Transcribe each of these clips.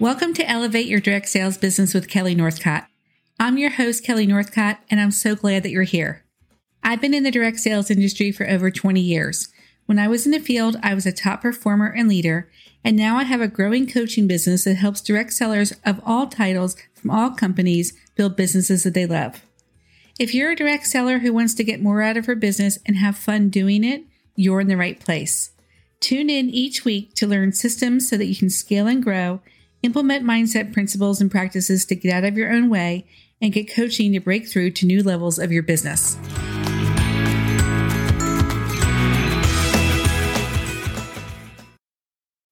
Welcome to Elevate Your Direct Sales Business with Kelly Northcott. I'm your host, Kelly Northcott, and I'm so glad that you're here. I've been in the direct sales industry for over 20 years. When I was in the field, I was a top performer and leader, and now I have a growing coaching business that helps direct sellers of all titles from all companies build businesses that they love. If you're a direct seller who wants to get more out of her business and have fun doing it, you're in the right place. Tune in each week to learn systems so that you can scale and grow, implement mindset principles and practices to get out of your own way, and get coaching to break through to new levels of your business.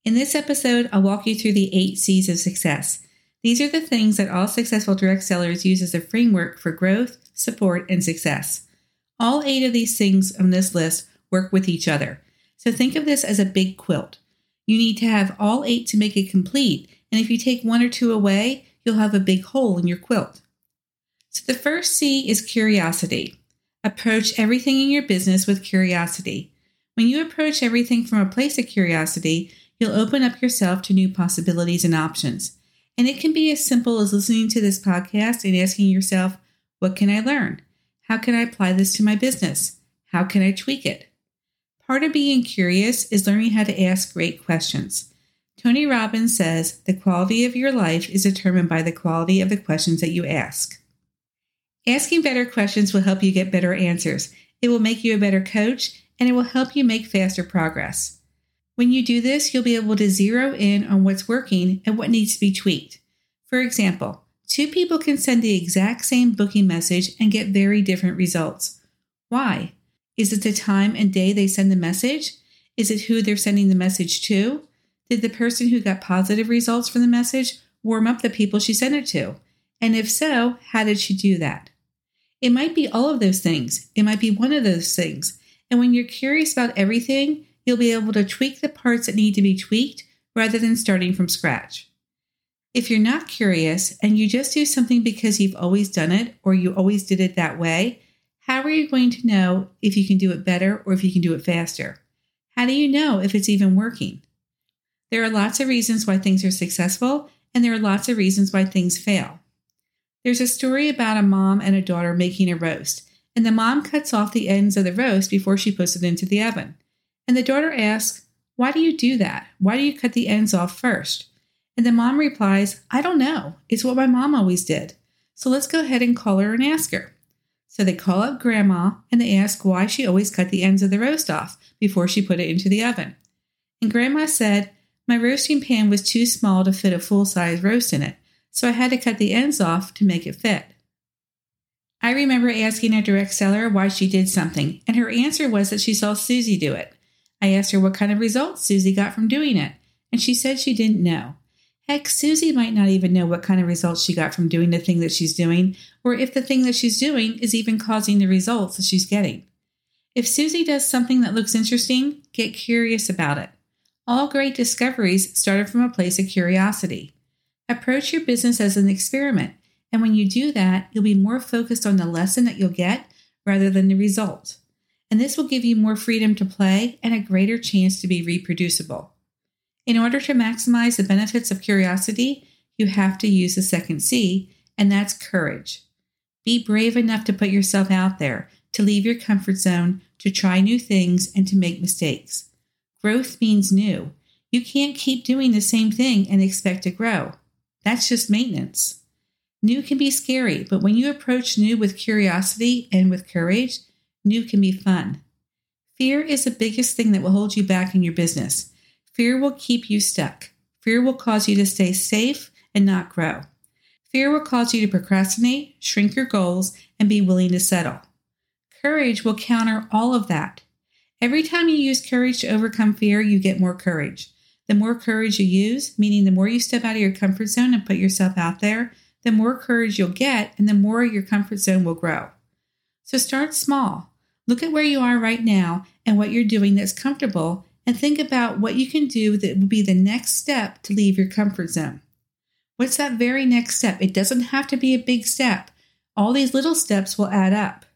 In this episode, I'll walk you through the eight C's of success. These are the things that all successful direct sellers use as a framework for growth, support, and success. All eight of these things on this list work with each other. So think of this as a big quilt. You need to have all eight to make it complete, and if you take one or two away, you'll have a big hole in your quilt. So the first C is curiosity. Approach everything in your business with curiosity. When you approach everything from a place of curiosity, you'll open up yourself to new possibilities and options. And it can be as simple as listening to this podcast and asking yourself, what can I learn? How can I apply this to my business? How can I tweak it? Part of being curious is learning how to ask great questions. Tony Robbins says the quality of your life is determined by the quality of the questions that you ask. Asking better questions will help you get better answers. It will make you a better coach and it will help you make faster progress. When you do this, you'll be able to zero in on what's working and what needs to be tweaked. For example, two people can send the exact same booking message and get very different results. Why? Is it the time and day they send the message? Is it who they're sending the message to? Did the person who got positive results from the message warm up the people she sent it to? And if so, how did she do that? It might be all of those things. It might be one of those things. And when you're curious about everything, you'll be able to tweak the parts that need to be tweaked rather than starting from scratch. If you're not curious and you just do something because you've always done it or you always did it that way, how are you going to know if you can do it better or if you can do it faster? How do you know if it's even working? There are lots of reasons why things are successful, and there are lots of reasons why things fail. There's a story about a mom and a daughter making a roast, and the mom cuts off the ends of the roast before she puts it into the oven. And the daughter asks, Why do you do that? Why do you cut the ends off first? And the mom replies, I don't know. It's what my mom always did. So let's go ahead and call her and ask her. So they call up grandma and they ask why she always cut the ends of the roast off before she put it into the oven. And grandma said, My roasting pan was too small to fit a full size roast in it, so I had to cut the ends off to make it fit. I remember asking a direct seller why she did something, and her answer was that she saw Susie do it. I asked her what kind of results Susie got from doing it, and she said she didn't know. Heck, Susie might not even know what kind of results she got from doing the thing that she's doing, or if the thing that she's doing is even causing the results that she's getting. If Susie does something that looks interesting, get curious about it. All great discoveries started from a place of curiosity. Approach your business as an experiment, and when you do that, you'll be more focused on the lesson that you'll get rather than the result and this will give you more freedom to play and a greater chance to be reproducible. In order to maximize the benefits of curiosity, you have to use the second C, and that's courage. Be brave enough to put yourself out there, to leave your comfort zone, to try new things, and to make mistakes. Growth means new. You can't keep doing the same thing and expect to grow. That's just maintenance. New can be scary, but when you approach new with curiosity and with courage, New can be fun. Fear is the biggest thing that will hold you back in your business. Fear will keep you stuck. Fear will cause you to stay safe and not grow. Fear will cause you to procrastinate, shrink your goals, and be willing to settle. Courage will counter all of that. Every time you use courage to overcome fear, you get more courage. The more courage you use, meaning the more you step out of your comfort zone and put yourself out there, the more courage you'll get and the more your comfort zone will grow. So start small. Look at where you are right now and what you're doing that's comfortable, and think about what you can do that will be the next step to leave your comfort zone. What's that very next step? It doesn't have to be a big step. All these little steps will add up.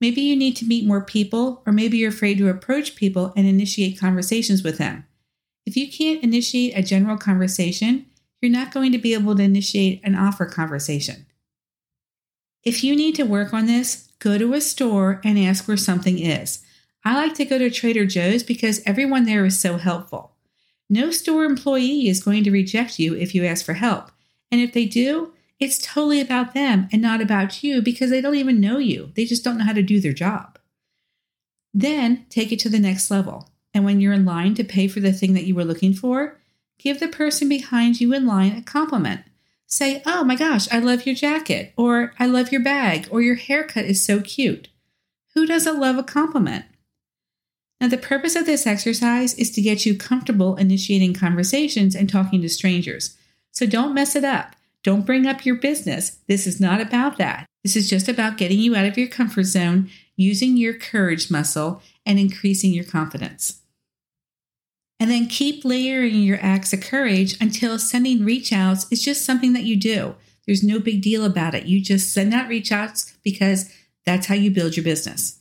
Maybe you need to meet more people, or maybe you're afraid to approach people and initiate conversations with them. If you can't initiate a general conversation, you're not going to be able to initiate an offer conversation. If you need to work on this, go to a store and ask where something is. I like to go to Trader Joe's because everyone there is so helpful. No store employee is going to reject you if you ask for help. And if they do, it's totally about them and not about you because they don't even know you. They just don't know how to do their job. Then take it to the next level. And when you're in line to pay for the thing that you were looking for, give the person behind you in line a compliment. Say, Oh my gosh, I love your jacket, or I love your bag, or your haircut is so cute. Who doesn't love a compliment? Now, the purpose of this exercise is to get you comfortable initiating conversations and talking to strangers. So don't mess it up. Don't bring up your business. This is not about that. This is just about getting you out of your comfort zone, using your courage muscle, and increasing your confidence. And then keep layering your acts of courage until sending reach outs is just something that you do. There's no big deal about it. You just send out reach outs because that's how you build your business.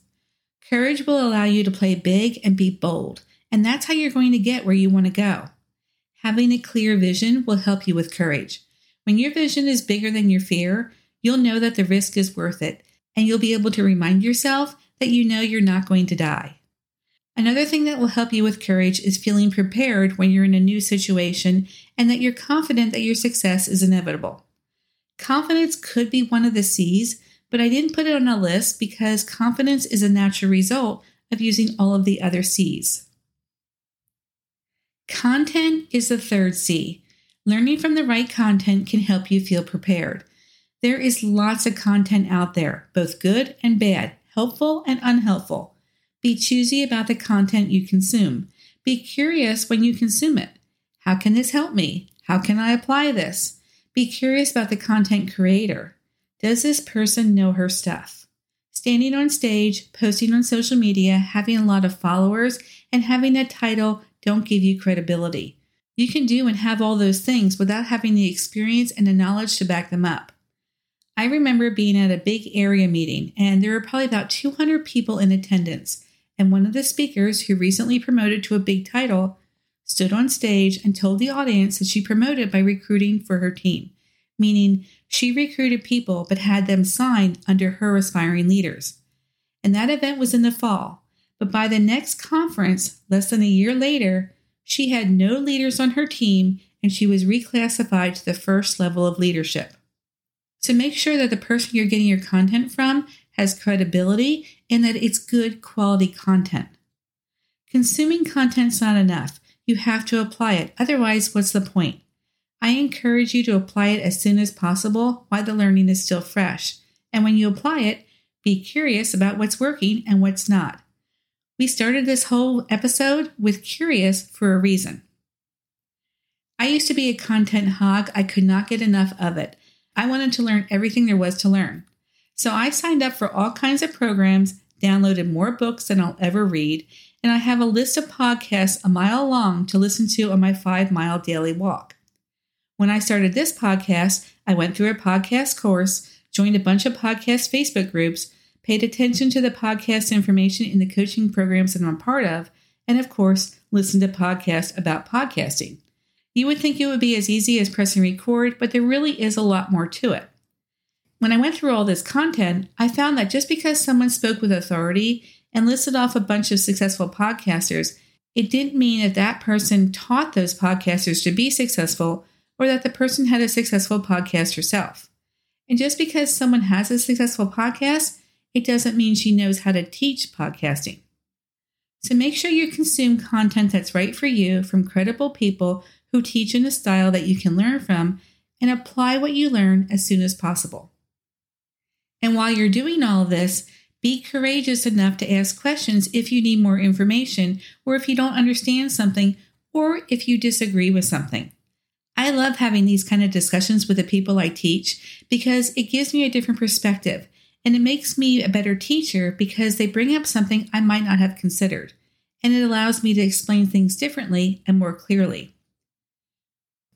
Courage will allow you to play big and be bold, and that's how you're going to get where you want to go. Having a clear vision will help you with courage. When your vision is bigger than your fear, you'll know that the risk is worth it, and you'll be able to remind yourself that you know you're not going to die. Another thing that will help you with courage is feeling prepared when you're in a new situation and that you're confident that your success is inevitable. Confidence could be one of the C's, but I didn't put it on a list because confidence is a natural result of using all of the other C's. Content is the third C. Learning from the right content can help you feel prepared. There is lots of content out there, both good and bad, helpful and unhelpful. Be choosy about the content you consume. Be curious when you consume it. How can this help me? How can I apply this? Be curious about the content creator. Does this person know her stuff? Standing on stage, posting on social media, having a lot of followers, and having a title don't give you credibility. You can do and have all those things without having the experience and the knowledge to back them up. I remember being at a big area meeting, and there were probably about 200 people in attendance. And one of the speakers, who recently promoted to a big title, stood on stage and told the audience that she promoted by recruiting for her team, meaning she recruited people but had them signed under her aspiring leaders. And that event was in the fall. But by the next conference, less than a year later, she had no leaders on her team and she was reclassified to the first level of leadership. So make sure that the person you're getting your content from has credibility and that it's good quality content. Consuming content's not enough. You have to apply it. Otherwise, what's the point? I encourage you to apply it as soon as possible while the learning is still fresh. And when you apply it, be curious about what's working and what's not. We started this whole episode with curious for a reason. I used to be a content hog. I could not get enough of it. I wanted to learn everything there was to learn. So I signed up for all kinds of programs, downloaded more books than I'll ever read, and I have a list of podcasts a mile long to listen to on my five mile daily walk. When I started this podcast, I went through a podcast course, joined a bunch of podcast Facebook groups, paid attention to the podcast information in the coaching programs that I'm part of, and of course, listened to podcasts about podcasting. You would think it would be as easy as pressing record, but there really is a lot more to it. When I went through all this content, I found that just because someone spoke with authority and listed off a bunch of successful podcasters, it didn't mean that that person taught those podcasters to be successful or that the person had a successful podcast herself. And just because someone has a successful podcast, it doesn't mean she knows how to teach podcasting. So make sure you consume content that's right for you from credible people who teach in a style that you can learn from and apply what you learn as soon as possible. And while you're doing all of this, be courageous enough to ask questions if you need more information or if you don't understand something or if you disagree with something. I love having these kind of discussions with the people I teach because it gives me a different perspective and it makes me a better teacher because they bring up something I might not have considered and it allows me to explain things differently and more clearly.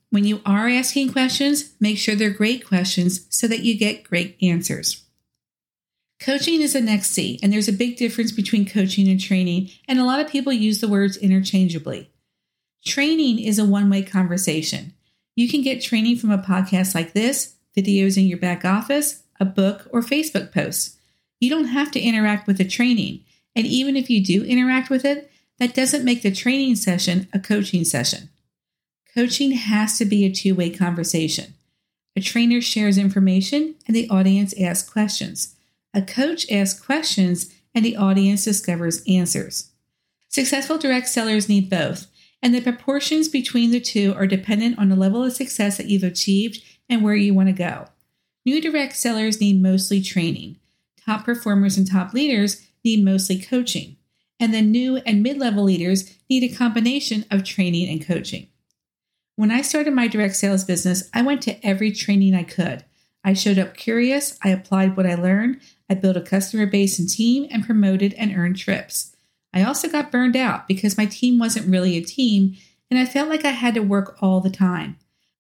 When you are asking questions, make sure they're great questions so that you get great answers. Coaching is the next C, and there's a big difference between coaching and training, and a lot of people use the words interchangeably. Training is a one way conversation. You can get training from a podcast like this, videos in your back office, a book, or Facebook posts. You don't have to interact with the training. And even if you do interact with it, that doesn't make the training session a coaching session. Coaching has to be a two way conversation. A trainer shares information and the audience asks questions. A coach asks questions and the audience discovers answers. Successful direct sellers need both, and the proportions between the two are dependent on the level of success that you've achieved and where you want to go. New direct sellers need mostly training. Top performers and top leaders need mostly coaching. And then new and mid level leaders need a combination of training and coaching. When I started my direct sales business, I went to every training I could. I showed up curious, I applied what I learned, I built a customer base and team, and promoted and earned trips. I also got burned out because my team wasn't really a team, and I felt like I had to work all the time.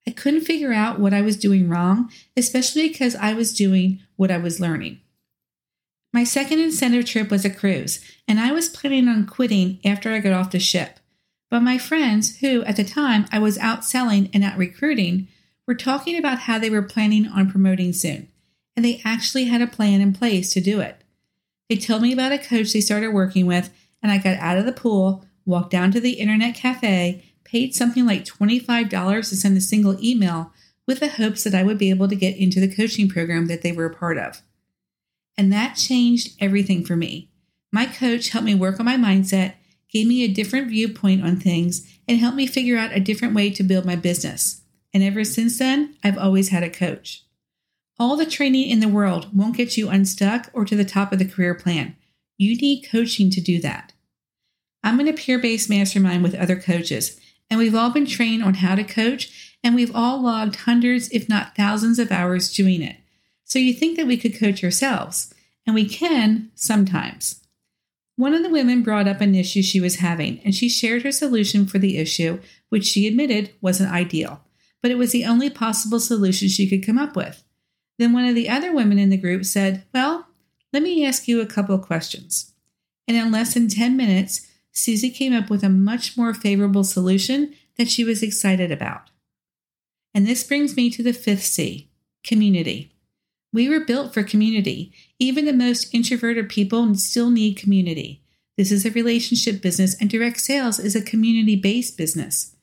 I couldn't figure out what I was doing wrong, especially because I was doing what I was learning. My second incentive trip was a cruise, and I was planning on quitting after I got off the ship. But my friends, who at the time I was out selling and out recruiting, were talking about how they were planning on promoting soon, and they actually had a plan in place to do it. They told me about a coach they started working with, and I got out of the pool, walked down to the internet cafe, paid something like $25 to send a single email with the hopes that I would be able to get into the coaching program that they were a part of. And that changed everything for me. My coach helped me work on my mindset gave me a different viewpoint on things, and helped me figure out a different way to build my business. And ever since then, I've always had a coach. All the training in the world won't get you unstuck or to the top of the career plan. You need coaching to do that. I'm in a peer based mastermind with other coaches, and we've all been trained on how to coach, and we've all logged hundreds, if not thousands, of hours doing it. So you think that we could coach ourselves, and we can sometimes. One of the women brought up an issue she was having, and she shared her solution for the issue, which she admitted wasn't ideal, but it was the only possible solution she could come up with. Then one of the other women in the group said, Well, let me ask you a couple of questions. And in less than 10 minutes, Susie came up with a much more favorable solution that she was excited about. And this brings me to the fifth C community. We were built for community. Even the most introverted people still need community. This is a relationship business, and direct sales is a community based business.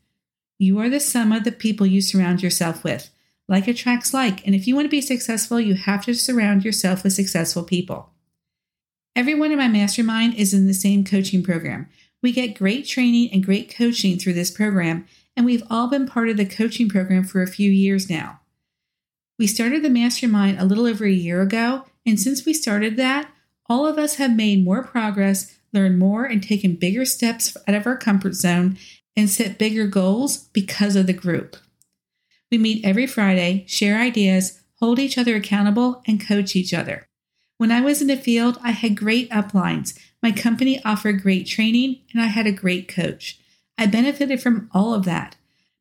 You are the sum of the people you surround yourself with. Like attracts like, and if you want to be successful, you have to surround yourself with successful people. Everyone in my mastermind is in the same coaching program. We get great training and great coaching through this program, and we've all been part of the coaching program for a few years now. We started the mastermind a little over a year ago, and since we started that, all of us have made more progress, learned more, and taken bigger steps out of our comfort zone and set bigger goals because of the group. We meet every Friday, share ideas, hold each other accountable, and coach each other. When I was in the field, I had great uplines. My company offered great training, and I had a great coach. I benefited from all of that.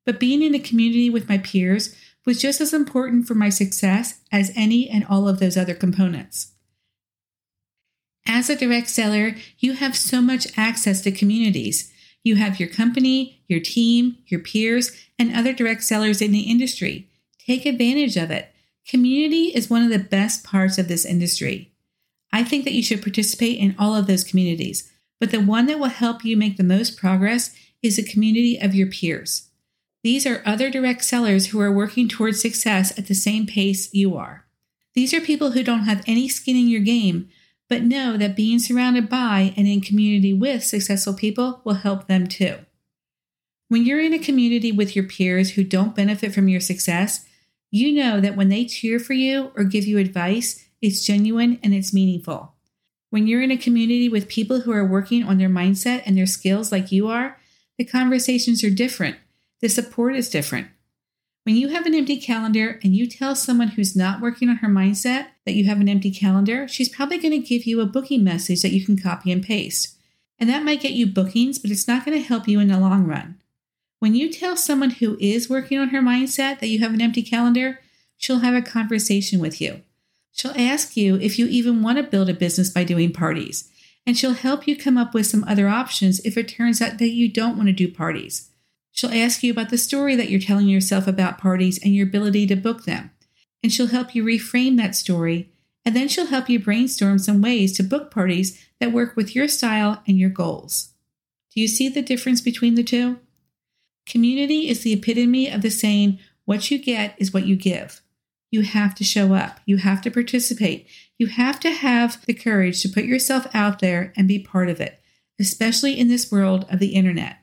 But being in a community with my peers was just as important for my success as any and all of those other components. As a direct seller, you have so much access to communities. You have your company, your team, your peers, and other direct sellers in the industry. Take advantage of it. Community is one of the best parts of this industry. I think that you should participate in all of those communities, but the one that will help you make the most progress is a community of your peers. These are other direct sellers who are working towards success at the same pace you are. These are people who don't have any skin in your game, but know that being surrounded by and in community with successful people will help them too. When you're in a community with your peers who don't benefit from your success, you know that when they cheer for you or give you advice, it's genuine and it's meaningful. When you're in a community with people who are working on their mindset and their skills like you are, the conversations are different the support is different. When you have an empty calendar and you tell someone who's not working on her mindset that you have an empty calendar, she's probably going to give you a booking message that you can copy and paste. And that might get you bookings, but it's not going to help you in the long run. When you tell someone who is working on her mindset that you have an empty calendar, she'll have a conversation with you. She'll ask you if you even want to build a business by doing parties, and she'll help you come up with some other options if it turns out that you don't want to do parties. She'll ask you about the story that you're telling yourself about parties and your ability to book them. And she'll help you reframe that story. And then she'll help you brainstorm some ways to book parties that work with your style and your goals. Do you see the difference between the two? Community is the epitome of the saying, what you get is what you give. You have to show up. You have to participate. You have to have the courage to put yourself out there and be part of it, especially in this world of the internet.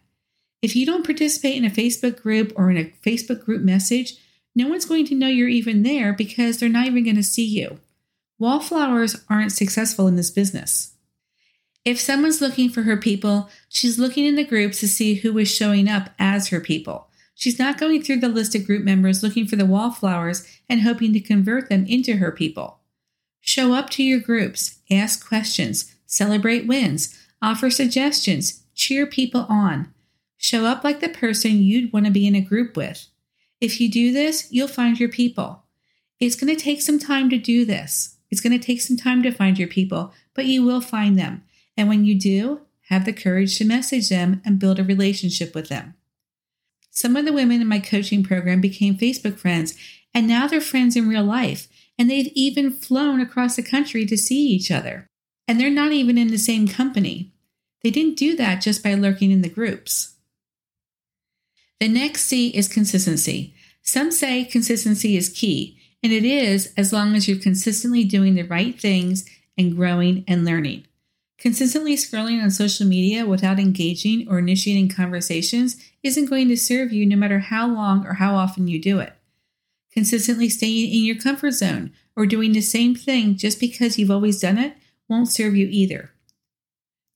If you don't participate in a Facebook group or in a Facebook group message, no one's going to know you're even there because they're not even going to see you. Wallflowers aren't successful in this business. If someone's looking for her people, she's looking in the groups to see who is showing up as her people. She's not going through the list of group members looking for the wallflowers and hoping to convert them into her people. Show up to your groups, ask questions, celebrate wins, offer suggestions, cheer people on. Show up like the person you'd want to be in a group with. If you do this, you'll find your people. It's going to take some time to do this. It's going to take some time to find your people, but you will find them. And when you do, have the courage to message them and build a relationship with them. Some of the women in my coaching program became Facebook friends, and now they're friends in real life, and they've even flown across the country to see each other. And they're not even in the same company. They didn't do that just by lurking in the groups. The next C is consistency. Some say consistency is key, and it is as long as you're consistently doing the right things and growing and learning. Consistently scrolling on social media without engaging or initiating conversations isn't going to serve you no matter how long or how often you do it. Consistently staying in your comfort zone or doing the same thing just because you've always done it won't serve you either.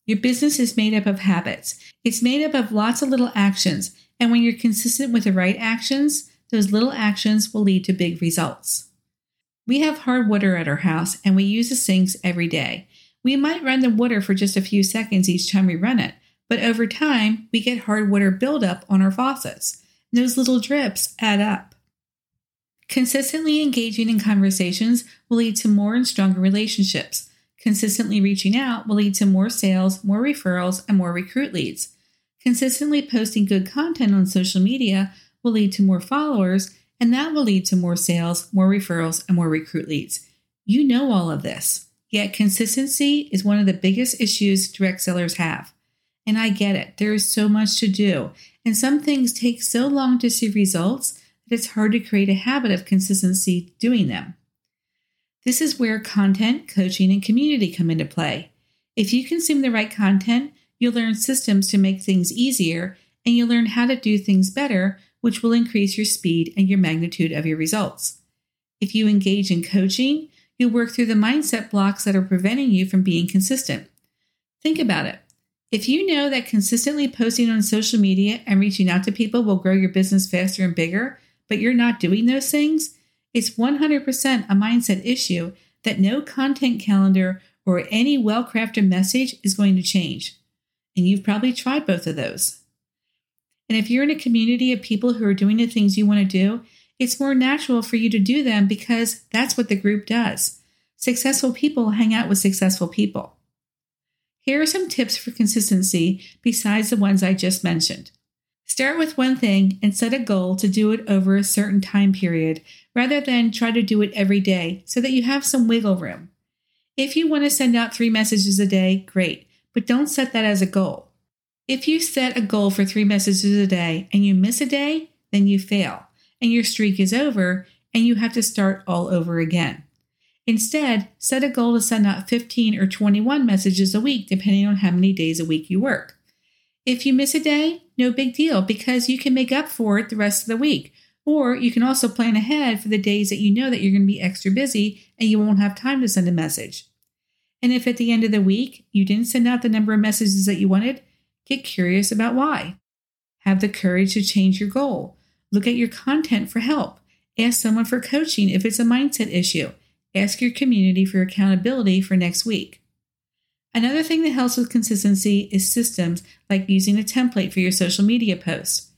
Your business is made up of habits. It's made up of lots of little actions, and when you're consistent with the right actions, those little actions will lead to big results. We have hard water at our house and we use the sinks every day. We might run the water for just a few seconds each time we run it, but over time, we get hard water buildup on our faucets. Those little drips add up. Consistently engaging in conversations will lead to more and stronger relationships. Consistently reaching out will lead to more sales, more referrals, and more recruit leads. Consistently posting good content on social media will lead to more followers, and that will lead to more sales, more referrals, and more recruit leads. You know all of this. Yet consistency is one of the biggest issues direct sellers have. And I get it. There is so much to do. And some things take so long to see results that it's hard to create a habit of consistency doing them. This is where content, coaching, and community come into play. If you consume the right content, You'll learn systems to make things easier, and you'll learn how to do things better, which will increase your speed and your magnitude of your results. If you engage in coaching, you'll work through the mindset blocks that are preventing you from being consistent. Think about it. If you know that consistently posting on social media and reaching out to people will grow your business faster and bigger, but you're not doing those things, it's 100% a mindset issue that no content calendar or any well crafted message is going to change. And you've probably tried both of those. And if you're in a community of people who are doing the things you want to do, it's more natural for you to do them because that's what the group does. Successful people hang out with successful people. Here are some tips for consistency besides the ones I just mentioned. Start with one thing and set a goal to do it over a certain time period rather than try to do it every day so that you have some wiggle room. If you want to send out three messages a day, great but don't set that as a goal. If you set a goal for three messages a day and you miss a day, then you fail and your streak is over and you have to start all over again. Instead, set a goal to send out 15 or 21 messages a week, depending on how many days a week you work. If you miss a day, no big deal because you can make up for it the rest of the week. Or you can also plan ahead for the days that you know that you're going to be extra busy and you won't have time to send a message. And if at the end of the week you didn't send out the number of messages that you wanted, get curious about why. Have the courage to change your goal. Look at your content for help. Ask someone for coaching if it's a mindset issue. Ask your community for accountability for next week. Another thing that helps with consistency is systems like using a template for your social media posts.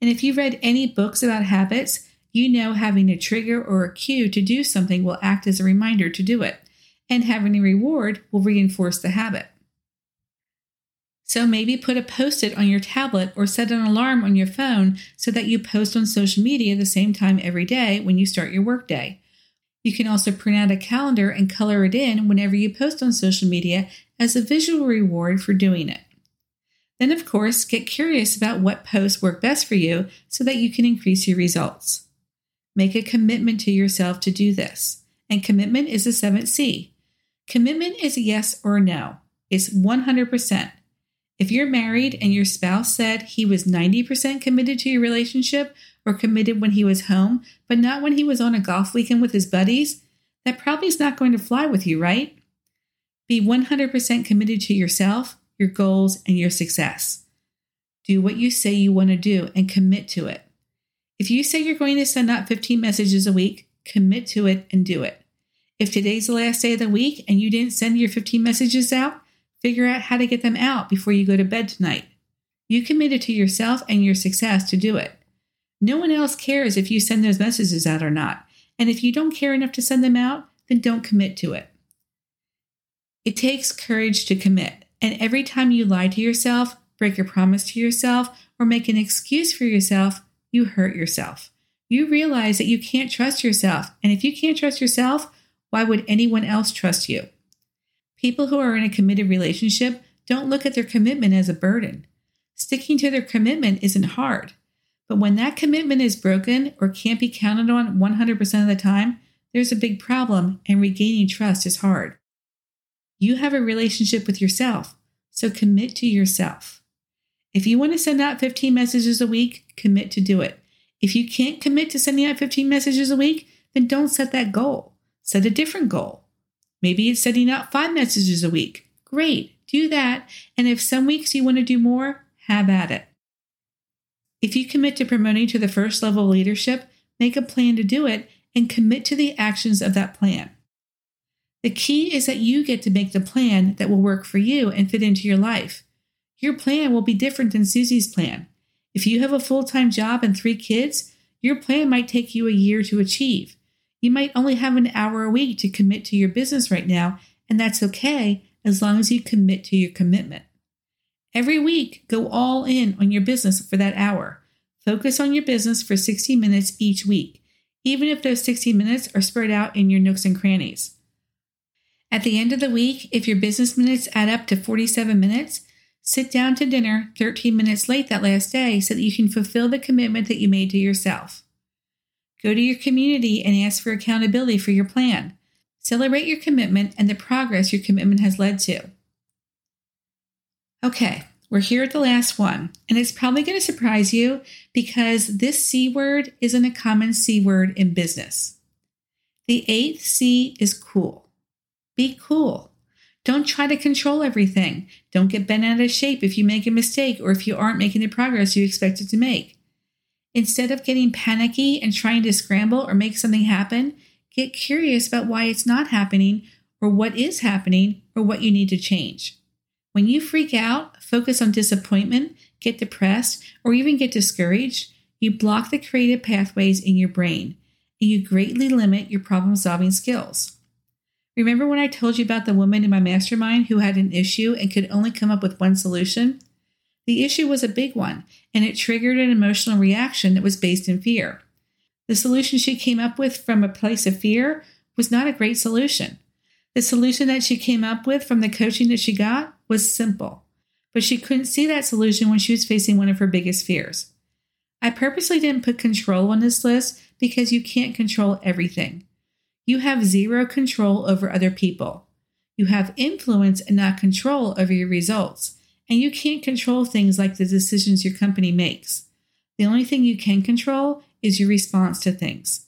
And if you've read any books about habits, you know having a trigger or a cue to do something will act as a reminder to do it and having a reward will reinforce the habit. So maybe put a post it on your tablet or set an alarm on your phone so that you post on social media the same time every day when you start your workday. You can also print out a calendar and color it in whenever you post on social media as a visual reward for doing it. Then, of course, get curious about what posts work best for you so that you can increase your results. Make a commitment to yourself to do this. And commitment is the seventh C. Commitment is a yes or a no. It's 100%. If you're married and your spouse said he was 90% committed to your relationship or committed when he was home, but not when he was on a golf weekend with his buddies, that probably is not going to fly with you, right? Be 100% committed to yourself, your goals, and your success. Do what you say you want to do and commit to it. If you say you're going to send out 15 messages a week, commit to it and do it. If today's the last day of the week and you didn't send your 15 messages out, figure out how to get them out before you go to bed tonight. You committed to yourself and your success to do it. No one else cares if you send those messages out or not. And if you don't care enough to send them out, then don't commit to it. It takes courage to commit. And every time you lie to yourself, break your promise to yourself, or make an excuse for yourself, you hurt yourself. You realize that you can't trust yourself. And if you can't trust yourself, why would anyone else trust you? People who are in a committed relationship don't look at their commitment as a burden. Sticking to their commitment isn't hard. But when that commitment is broken or can't be counted on 100% of the time, there's a big problem and regaining trust is hard. You have a relationship with yourself, so commit to yourself. If you want to send out 15 messages a week, commit to do it. If you can't commit to sending out 15 messages a week, then don't set that goal. Set a different goal. Maybe it's sending out five messages a week. Great, do that. And if some weeks you want to do more, have at it. If you commit to promoting to the first level leadership, make a plan to do it and commit to the actions of that plan. The key is that you get to make the plan that will work for you and fit into your life. Your plan will be different than Susie's plan. If you have a full time job and three kids, your plan might take you a year to achieve. You might only have an hour a week to commit to your business right now, and that's okay as long as you commit to your commitment. Every week, go all in on your business for that hour. Focus on your business for 60 minutes each week, even if those 60 minutes are spread out in your nooks and crannies. At the end of the week, if your business minutes add up to 47 minutes, sit down to dinner 13 minutes late that last day so that you can fulfill the commitment that you made to yourself. Go to your community and ask for accountability for your plan. Celebrate your commitment and the progress your commitment has led to. Okay, we're here at the last one, and it's probably going to surprise you because this C word isn't a common C word in business. The eighth C is cool. Be cool. Don't try to control everything. Don't get bent out of shape if you make a mistake or if you aren't making the progress you expected to make. Instead of getting panicky and trying to scramble or make something happen, get curious about why it's not happening or what is happening or what you need to change. When you freak out, focus on disappointment, get depressed, or even get discouraged, you block the creative pathways in your brain and you greatly limit your problem solving skills. Remember when I told you about the woman in my mastermind who had an issue and could only come up with one solution? The issue was a big one, and it triggered an emotional reaction that was based in fear. The solution she came up with from a place of fear was not a great solution. The solution that she came up with from the coaching that she got was simple, but she couldn't see that solution when she was facing one of her biggest fears. I purposely didn't put control on this list because you can't control everything. You have zero control over other people. You have influence and not control over your results, and you can't control things like the decisions your company makes. The only thing you can control is your response to things.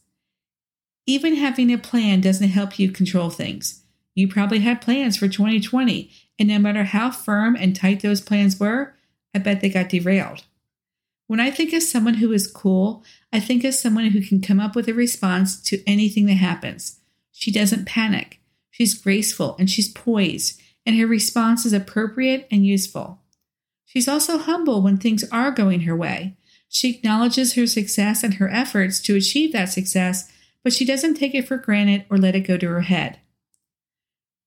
Even having a plan doesn't help you control things. You probably had plans for 2020, and no matter how firm and tight those plans were, I bet they got derailed. When I think of someone who is cool, I think of someone who can come up with a response to anything that happens. She doesn't panic. She's graceful and she's poised, and her response is appropriate and useful. She's also humble when things are going her way. She acknowledges her success and her efforts to achieve that success, but she doesn't take it for granted or let it go to her head.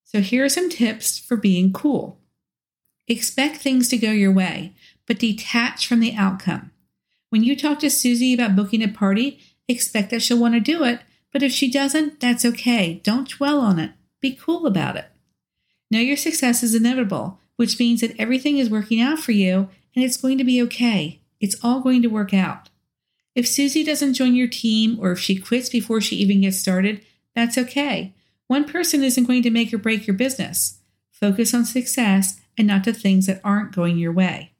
So here are some tips for being cool. Expect things to go your way, but detach from the outcome. When you talk to Susie about booking a party, expect that she'll want to do it, but if she doesn't, that's okay. Don't dwell on it. Be cool about it. Know your success is inevitable, which means that everything is working out for you and it's going to be okay. It's all going to work out. If Susie doesn't join your team or if she quits before she even gets started, that's okay. One person isn't going to make or break your business. Focus on success and not the things that aren't going your way.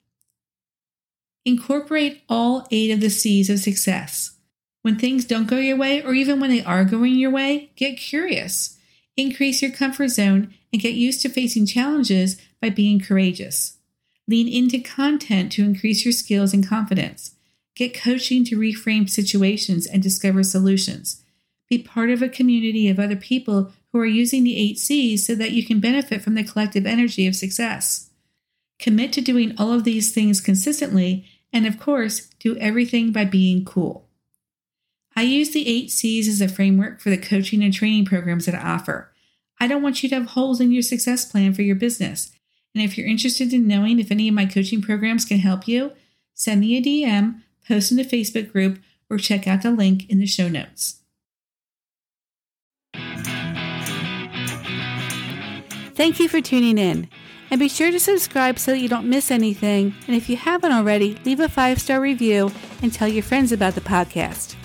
Incorporate all eight of the C's of success. When things don't go your way, or even when they are going your way, get curious. Increase your comfort zone and get used to facing challenges by being courageous. Lean into content to increase your skills and confidence. Get coaching to reframe situations and discover solutions. Be part of a community of other people who are using the eight C's so that you can benefit from the collective energy of success. Commit to doing all of these things consistently, and of course, do everything by being cool. I use the eight C's as a framework for the coaching and training programs that I offer. I don't want you to have holes in your success plan for your business. And if you're interested in knowing if any of my coaching programs can help you, send me a DM, post in the Facebook group, or check out the link in the show notes. Thank you for tuning in. And be sure to subscribe so that you don't miss anything. And if you haven't already, leave a five star review and tell your friends about the podcast.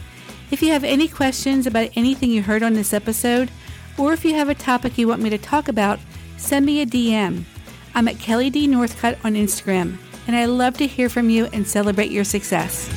If you have any questions about anything you heard on this episode, or if you have a topic you want me to talk about, send me a DM. I'm at Kelly D. Northcott on Instagram, and I love to hear from you and celebrate your success.